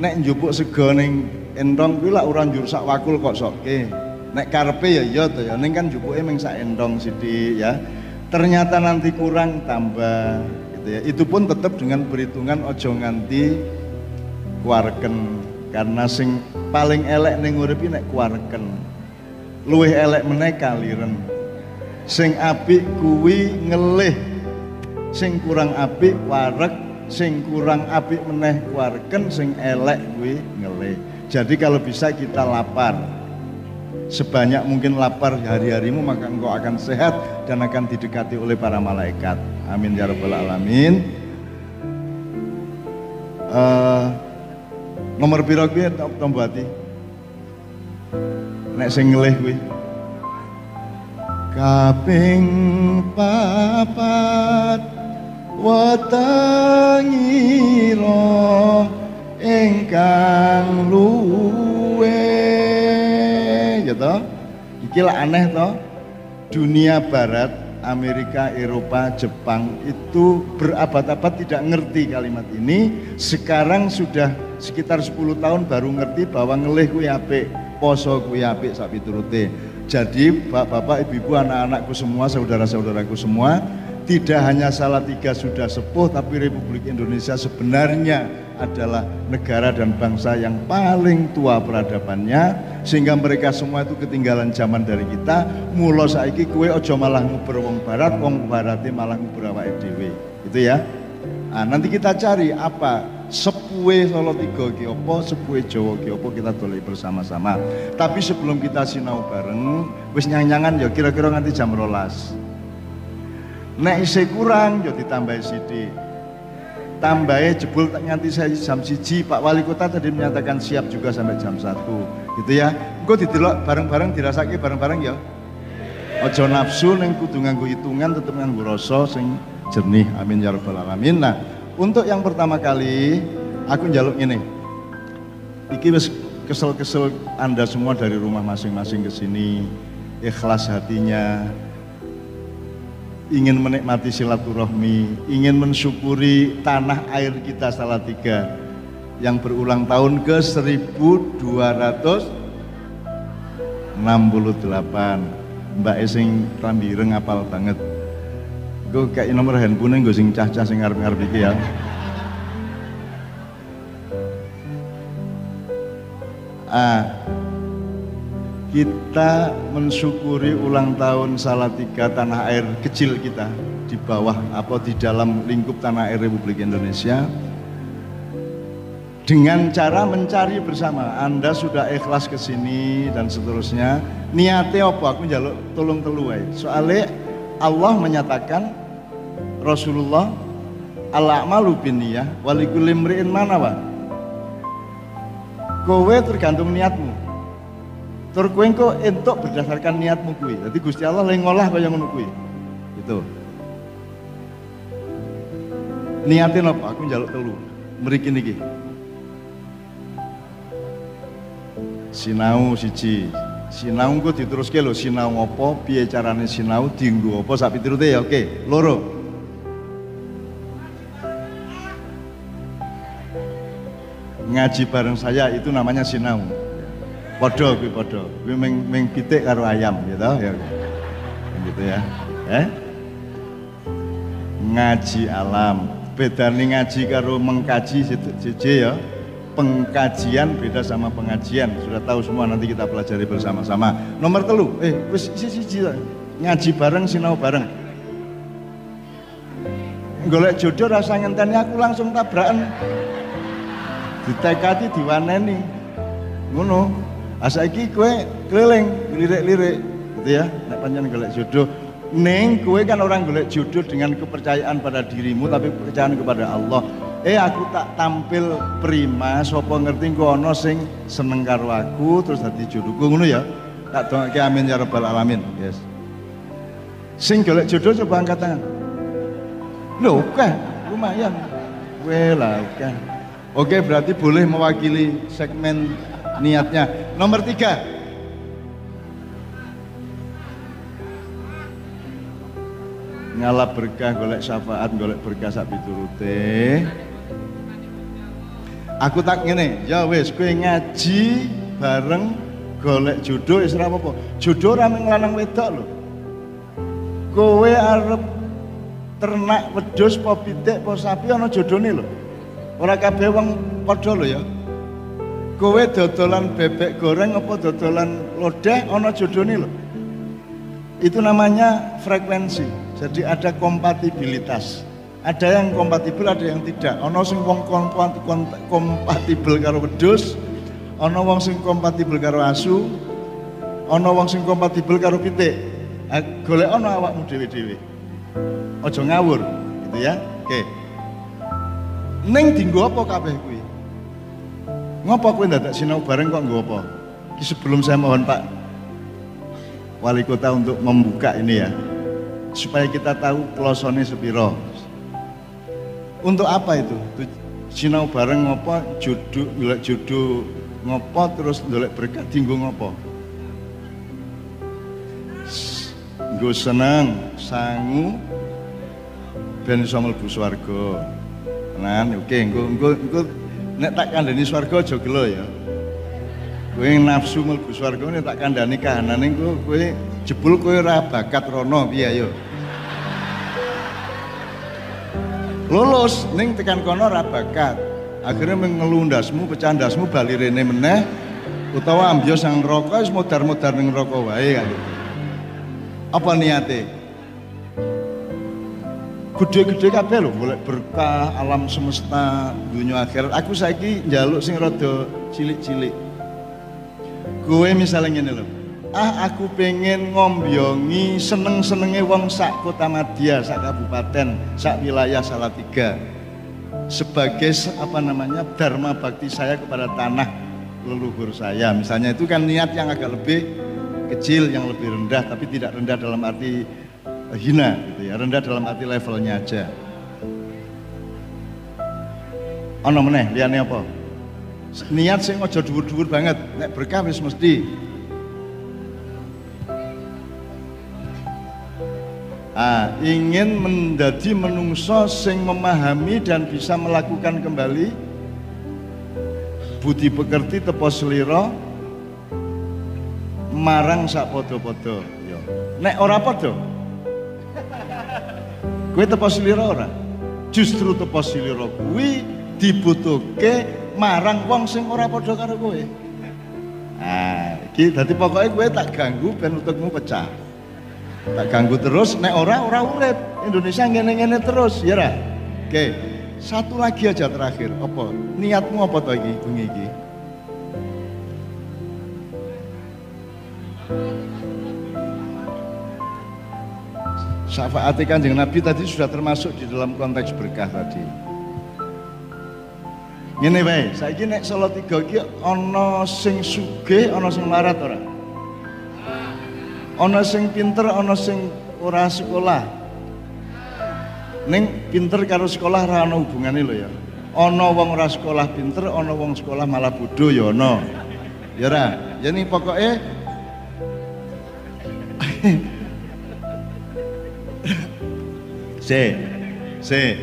nek njupuk sego ning endong kuwi lak ora njur sak wakul kok sokke. Nek karepe ya iya to ya ning kan njupuke mung sak endong sithik ya. Ternyata nanti kurang tambah gitu ya. Itu pun tetap dengan perhitungan ojo nganti kuarken karena sing paling elek ning urip nek kuarken. Luwih elek meneh kaliren. Sing apik kuwi ngelih. Sing kurang apik warek sing kurang apik meneh warken sing elek kuwi ngelih. Jadi kalau bisa kita lapar. Sebanyak mungkin lapar hari-harimu maka engkau akan sehat dan akan didekati oleh para malaikat. Amin ya rabbal alamin. Uh, nomor piro kuwi tombol ati? Nek sing ngelih kuwi. Kaping papat watangira ingkang luwe. Ya toh? Iki lah aneh toh? Dunia barat Amerika, Eropa, Jepang itu berabad-abad tidak ngerti kalimat ini. Sekarang sudah sekitar 10 tahun baru ngerti bahwa ngelih kuwi apik poso kuwi apik sak piturute. Jadi bapak-bapak, ibu-ibu, anak-anakku semua, saudara-saudaraku semua tidak hanya Salatiga sudah sepuh, tapi Republik Indonesia sebenarnya adalah negara dan bangsa yang paling tua peradabannya, sehingga mereka semua itu ketinggalan zaman dari kita. Mulo saiki kue ojo malah nguber wong barat, wong barati malah nguber awake dhewe. Itu ya. Nah, nanti kita cari apa sepuhe Solo Tiga ki apa, sepuhe Jawa ki kita dolek bersama-sama. Tapi sebelum kita sinau bareng, wis nyang-nyangan ya kira-kira nanti jam rolas. Nek isih kurang yo ditambahi sithik. Tambahi jebul nganti saya jam siji Pak Wali Kota tadi menyatakan siap juga sampai jam 1 gitu ya. Engko didelok bareng-bareng dirasake bareng-bareng ya. Ojo nafsu neng kudu nganggo hitungan tetep nganggo rasa sing jernih. Amin ya rabbal alamin. Nah, untuk yang pertama kali aku njaluk ini. Iki kesel-kesel Anda semua dari rumah masing-masing ke sini. Ikhlas hatinya, ingin menikmati silaturahmi, ingin mensyukuri tanah air kita Salatiga yang berulang tahun ke 1268. Mbak Esing Rambireng apal banget. Gue kayak nomor handphone gue sing cah-cah sing ngarep-ngarep ya. Ah, kita mensyukuri ulang tahun Salatiga tanah air kecil kita di bawah apa di dalam lingkup tanah air Republik Indonesia. Dengan cara mencari bersama Anda sudah ikhlas ke sini dan seterusnya. Niatnya apa? Aku jaluk tolong teluai soalnya Allah menyatakan Rasulullah al-a'malu binniyah walikulli mana pak kowe tergantung niatmu Tur kowe engko entuk berdasarkan niatmu kuwi. Jadi Gusti Allah lagi ngolah kaya ngono kuwi. Gitu. Niatin apa? Aku njaluk telu. Mriki niki. Sinau siji. Sinau engko diteruske lho, sinau apa, piye carane sinau, dienggo apa sak piturute ya. Oke, loro. Ngaji bareng saya itu namanya sinau. Podo kuwi podo. Kuwi meng meng pitik karo ayam gitu ya. Gitu ya. Eh? Ngaji alam. Bedane ngaji karo mengkaji jeje ya. Pengkajian beda sama pengajian. Sudah tahu semua nanti kita pelajari bersama-sama. Nomor telu, eh wis siji ngaji bareng sinau bareng. Golek jodoh rasa ngenteni aku langsung tabrakan. Ditekati diwaneni. Ngono. Asaiki kue keliling lirik-lirik gitu ya. Nek pancen golek jodoh. Neng kue kan orang golek jodoh dengan kepercayaan pada dirimu tapi kepercayaan kepada Allah. Eh aku tak tampil prima sopo ngerti kok ono sing seneng karo aku terus dadi jodohku ngono ya? Tak dongake amin ya rabbal alamin. Yes. Sing golek jodoh coba angkat tangan. Lho oke lumayan. Gue lah oke berarti boleh mewakili segmen niatnya. Nomor tiga. Ngalap berkah, golek syafaat, golek berkah sak piturute. Aku tak ngene, ya wis kowe ngaji bareng golek jodoh wis ora apa-apa. Jodoh ora mung lanang wedok lho. Kowe arep ternak wedhus apa pitik apa sapi ana jodone lho. Ora kabeh wong padha lho ya. Kowe dodolan bebek goreng apa dodolan lodeh ana jodone lho. Itu namanya frekuensi. Jadi ada kompatibilitas. Ada yang kompatibel, ada yang tidak. Ono sing wong kompatibel karo wedhus, ono wong sing kompatibel karo asu, ono wong sing kompatibel karo pitik. Golek ono awakmu dhewe-dhewe. Aja ngawur, gitu ya. Oke. Ning dinggo apa kabeh Ngopo kowe ndadak sinau bareng kok apa? Ki sebelum saya mohon Pak Wali Kota untuk membuka ini ya. Supaya kita tahu pelosone sepiro. Untuk apa itu? Sinau bareng ngopo, jodoh, golek jodoh ngopo terus golek berkat dinggo ngopo? Nggo seneng, sangu ben iso mlebu swarga. Tenan, oke, engko engko nek tak kandhani swarga aja gelo ya. Kowe nafsu mlebu swarga nek tak kandhani kahanane engko kowe jebul kowe ora bakat rono piye ya. lulus ning tekan kono ora bakat akhirnya mengelundasmu pecandasmu bali rene meneh utawa ambyos sang neraka wis modar-modar ning neraka wae kan apa niate gede-gede kabeh lho golek berkah alam semesta dunia akhirat. Aku saiki njaluk sing rada cilik-cilik. Kowe misalnya ngene lho. Ah aku pengen ngombyongi seneng-senenge wong sak kota Madia, sak kabupaten, sak wilayah Salatiga. Sebagai apa namanya dharma bakti saya kepada tanah leluhur saya. Misalnya itu kan niat yang agak lebih kecil, yang lebih rendah, tapi tidak rendah dalam arti hina, gitu ya, rendah dalam arti levelnya aja. Ono meneh, liyane apa? Niat sing aja dhuwur-dhuwur banget, nek berkah wis mesti Ah, ingin menjadi menungso sing memahami dan bisa melakukan kembali budi pekerti tepo seliro marang sak podo-podo. Yo. Nek ora podo. Kowe tepo seliro ora? Justru tepo seliro kuwi dibutuhke marang wong sing ora padha karo kowe. Ah, iki dadi pokoke kowe tak ganggu ben utekmu pecah. Tak ganggu terus nek ora ora urip. Indonesia ngene-ngene terus ya ra? Oke satu lagi aja terakhir. Apa? Niatmu apa to iki bengi iki Syafaat kanjeng Nabi tadi sudah termasuk di dalam konteks berkah tadi. Ngene wae, saiki nek Solo tiga iki ana sing sugih, ana sing marat ora? ana sing pinter ana sing ora sekolah ning pinter karo sekolah ora ana hubungane lho ya ana wong ora sekolah pinter ana wong sekolah malah bodoh ya ana ya ora jadi pokoknya se se.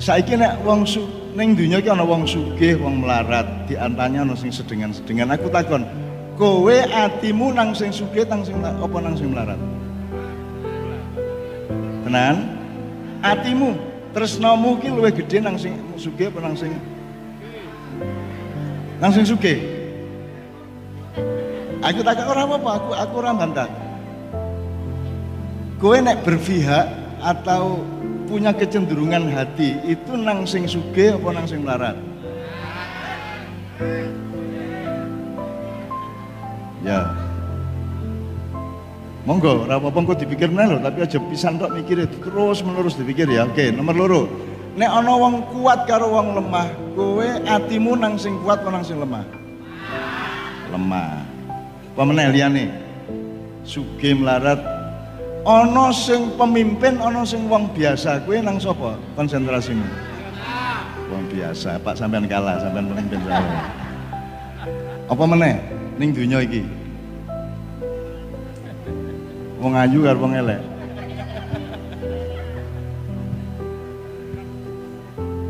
Saiki nek wong su ning donya iki ana wong sugih wong melarat di antanya ana sing sedengan-sedengan. Aku takon kowe atimu nang sing sugih nang sing apa nang sing melarat? Tenan? Atimu tresnamu ki luwih gedhe nang sing sugih apa nang sing nang sing sugih? Aku tak ora apa aku aku ora bantah kowe nek berpihak atau punya kecenderungan hati itu nang sing sugih apa nang sing melarat Ya. Monggo, ora apa-apa dipikir meneh lho, tapi aja pisan tok mikir terus menerus dipikir ya. Oke, nomor loro. Nek ana wong kuat karo wong lemah, kowe atimu nang sing kuat apa nang sing lemah? Lemah. Apa meneh liyane? Sugih melarat ana sing pemimpin, ana sing wong biasa. Kowe nang sapa konsentrasimu? Wong biasa. Pak sampean kalah, sampean pemimpin saya. Apa meneh? ning dunia iki. Wong ayu karo wong elek.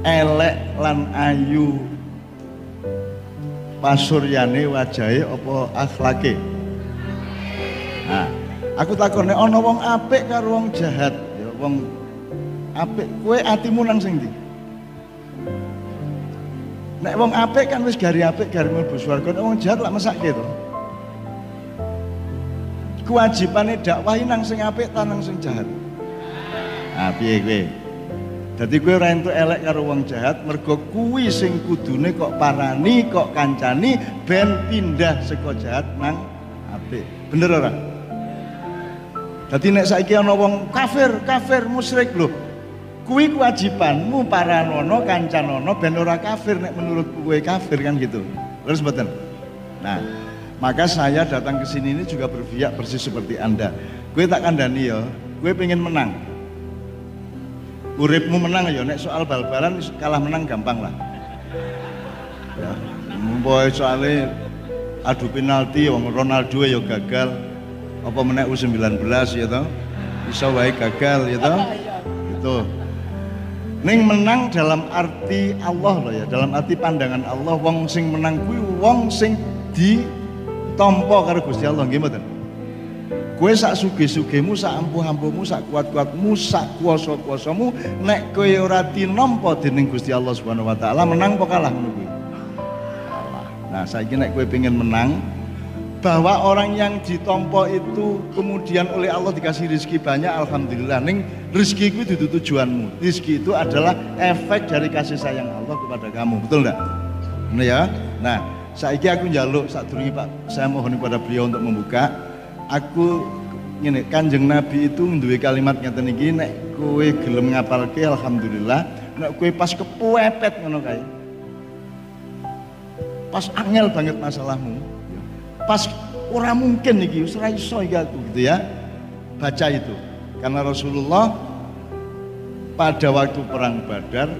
elek lan ayu pasuryane wajahe apa akhlake aku takone ana wong apik karo wong jahat ya wong apik kowe atimu nang sing ndi Nek wong apik kan wis gari apik gari mlebu swarga, nek wong jahat lak mesake to. Kewajibane dakwah nang sing apik ta nang sing jahat. Ah piye kowe? Dadi kowe ora entuk elek karo wong jahat mergo kuwi sing kudune kok parani kok kancani ben pindah saka jahat nang apik. Bener ora? Dadi nek saiki ana wong kafir, kafir musyrik lho. Kuwi kewajibanmu para nono kancanono ben ora kafir nek menurut kue kafir kan gitu. Terus betul. Nah, maka saya datang ke sini ini juga berpihak persis seperti Anda. Kue tak kandani ya, kue pengen menang. Uripmu menang ya, nek soal bal-balan kalah menang gampang lah. Ya, boy soalnya adu penalti Ronaldo ya gagal. Apa meneh U19 ya toh? Bisa wae gagal ya toh? Itu. Ning menang dalam arti Allah loh ya, dalam arti pandangan Allah wong sing menang kuwi wong sing ditampa karo Gusti Allah nggih mboten. Kowe sak suge-sugemu, sak ampuh-ampuhmu, sak kuat-kuatmu, sak kuasa-kuasamu nek kowe ora tinampa dening Gusti Allah Subhanahu wa taala menang apa kalah ngono kuwi? Nah, saiki nek kowe pengen menang, bahwa orang yang ditompo itu kemudian oleh Allah dikasih rezeki banyak alhamdulillah. Ning rezeki itu itu tujuanmu. Rezeki itu adalah efek dari kasih sayang Allah kepada kamu. Betul enggak nah ya? Nah saiki aku njaluk dulu Pak. Saya mohon kepada beliau untuk membuka. Aku ini kanjeng Nabi itu duwe kalimat ngeten iki nek kowe gelem ngapalke alhamdulillah. Nek kowe pas kepuepet ngono kae. Pas angel banget masalahmu pas orang mungkin nih ora iso aku gitu ya. Baca itu. Karena Rasulullah pada waktu perang Badar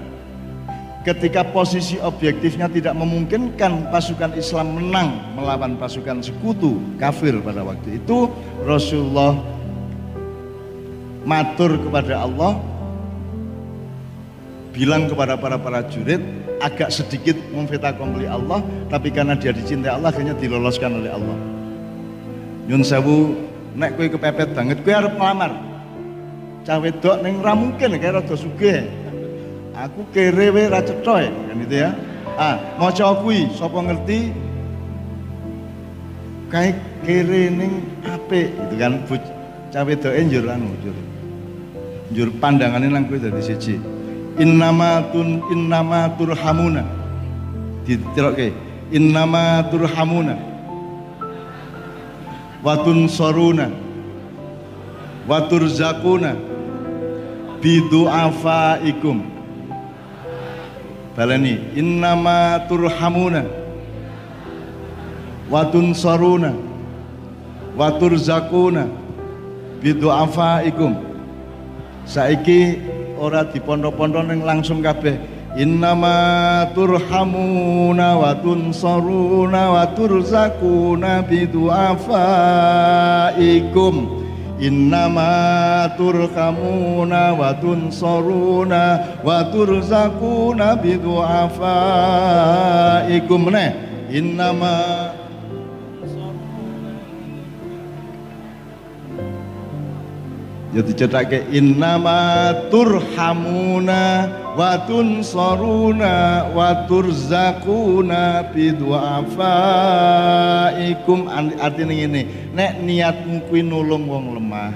ketika posisi objektifnya tidak memungkinkan pasukan Islam menang melawan pasukan sekutu kafir pada waktu itu Rasulullah matur kepada Allah bilang kepada para prajurit agak sedikit memfitnah kompli Allah tapi karena dia dicintai Allah akhirnya diloloskan oleh Allah. Nyun sewu nek kue kepepet banget kue harus melamar cawe dok neng ra mungkin kayak rada sugih. Aku kere we ra cetoy kan itu ya. Ah mau kui sapa ngerti? Kayak kere ning ape itu kan. Cawe dok njur anu njur njur pandangannya nang kue dari siji. Innama tun innama turhamuna diterokke innama turhamuna wa tunsaruna wa turzakuna bidu'afaikum balani innama turhamuna wa tunsaruna wa turzakuna bidu'afaikum saiki ora dipondok-pondok ning langsung kabeh innama turhamuna wa tunsaruna wa turzakuna bidu'afaikum. Innama turhamuna wa tunsaruna wa turzakuna bidu'afaikum. Ne innama ya dicetake innama turhamuna wa tunsaruna wa turzakuna bidu'afaikum artinya ini nek niatmu kuwi nulung wong lemah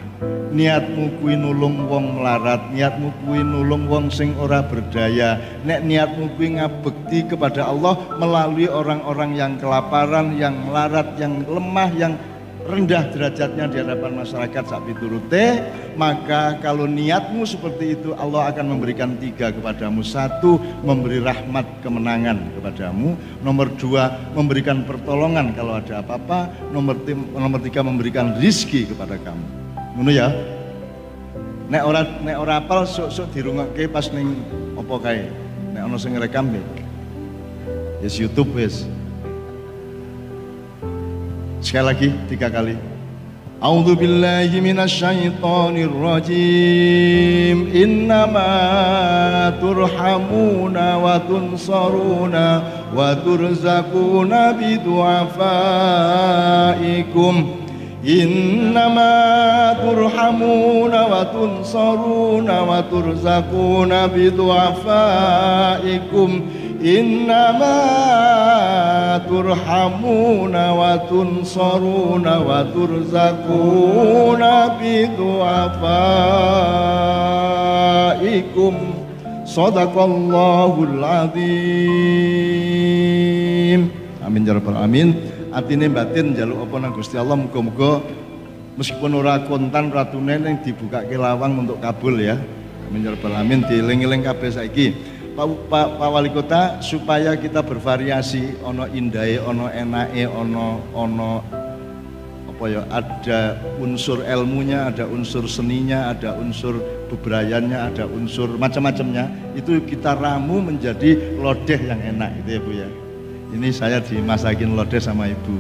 niatmu kuwi nulung wong melarat niatmu kuwi nulung wong sing ora berdaya nek niatmu kuwi ngabekti kepada Allah melalui orang-orang yang kelaparan yang melarat yang lemah yang rendah derajatnya di hadapan masyarakat saat turute maka kalau niatmu seperti itu Allah akan memberikan tiga kepadamu. Satu memberi rahmat kemenangan kepadamu. Nomor dua memberikan pertolongan kalau ada apa-apa. Nomor, nomor tiga memberikan rizki kepada kamu. Ngono ya? Nek ora nek ora apal sok-sok dirungokke pas ning apa kae? Nek ana sing rekam yes YouTube wis Sekali lagi, tiga kali. A'udzu billahi minasyaitonir rajim. Innama turhamuna wa tunsaruna wa turzaquna bidu'afaikum. Innama turhamuna wa tunsaruna wa turzaquna bidu'afaikum innama turhamuna wa tunsaruna wa turzakuna bidu'afaikum. Sadaqallahul azim. Amin ya rabbal amin batin jaluk apa nang Gusti Allah muga-muga meskipun ora kontan ratune ning dibukake lawang untuk kabul ya. Amin ya rabbal amin dieling-eling kabeh saiki. Pak, Pak, Pak Wali Kota supaya kita bervariasi ono indai ono enae ono ono apa ya ada unsur ilmunya ada unsur seninya ada unsur bebrayannya ada unsur macam-macamnya itu kita ramu menjadi lodeh yang enak itu ya Bu ya. Ini saya dimasakin lodeh sama Ibu.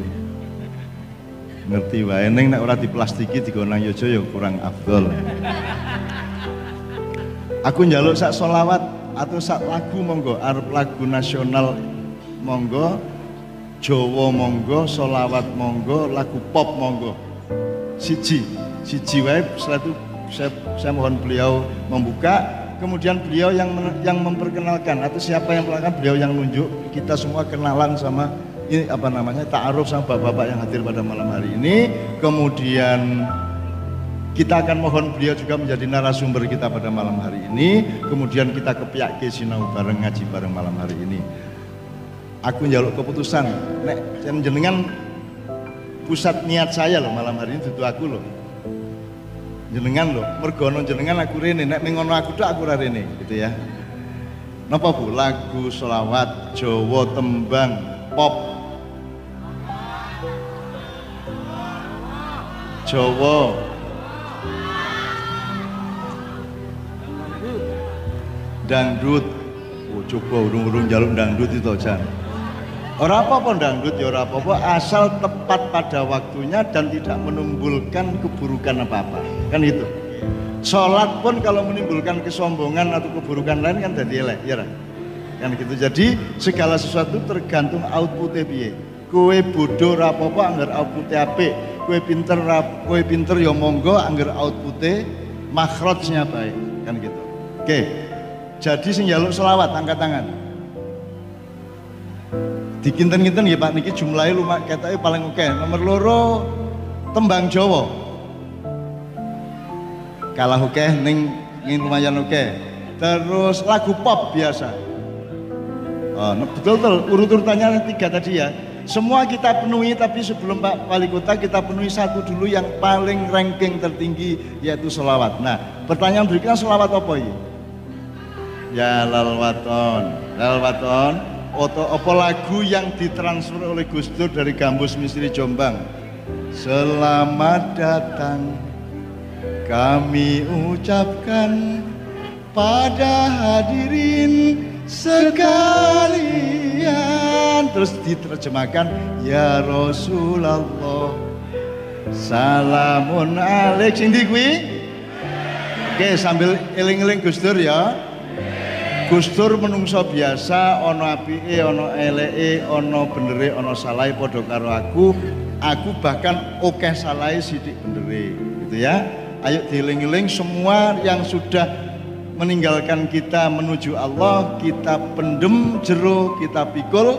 Ngerti wae. Ning nek ora diplastiki digonang yojo ya kurang afdol. Aku njaluk sak solawat atau sak lagu monggo arep lagu nasional monggo Jawa monggo solawat monggo lagu pop monggo. Siji siji wae setelah itu saya, saya mohon beliau membuka. Kemudian beliau yang yang memperkenalkan atau siapa yang melakukan beliau yang nunjuk. Kita semua kenalan sama ini apa namanya ta'aruf sama bapak-bapak yang hadir pada malam hari ini. Kemudian kita akan mohon beliau juga menjadi narasumber kita pada malam hari ini. Kemudian kita ke pihak sinau bareng ngaji bareng malam hari ini. Aku njaluk keputusan, nek jenengan pusat niat saya loh malam hari ini itu aku loh. Jenengan loh, mergono jenengan aku rene, nek mengono aku tuh aku rene gitu ya. Napa Bu? Lagu selawat Jawa tembang pop Jawa dangdut. Oh, coba urung-urung jaluk dangdut itu jan. Orang apa-apa dangdut ya orang apa-apa. Asal tepat pada waktunya dan tidak menimbulkan keburukan apa-apa. Kan itu. Sholat pun kalau menimbulkan kesombongan atau keburukan lain kan jadi elek ya kan? Gitu. Jadi segala sesuatu tergantung outputnya piye. Kue bodoh rapopo anggar outputnya apik. Kue pinter rap kue pinter ya monggo anggar outputnya makhrajnya baik. Kan gitu. Oke. okay. Jadi sing jaluk selawat angkat tangan. Dikinten-kinten ya Pak niki jumlahnya lumak ketake paling oke. Nomor loro tembang Jawa. Kalah oke ning ning lumayan oke. Terus lagu pop biasa. Oh, betul betul urut-urutannya tiga tadi ya. Semua kita penuhi tapi sebelum Pak Wali Kota kita penuhi satu dulu yang paling ranking tertinggi yaitu selawat. Nah pertanyaan berikutnya selawat apa ini? Ya lalwaton, lalwaton. Oto apa lagu yang ditransfer oleh Gus Dur dari Gambus Misteri Jombang? Selamat datang. Kami ucapkan pada hadirin sekalian. Terus diterjemahkan ya Rasulullah. Salamun alaik sing Oke sambil eling-eling Gus Dur ya Gustur menungso biasa ono apike ono eleke ono benere ono salai padha karo aku. Aku bahkan oke salai sidik bendere gitu ya. Ayo dieling-eling semua yang sudah meninggalkan kita menuju Allah kita pendem jero kita pikul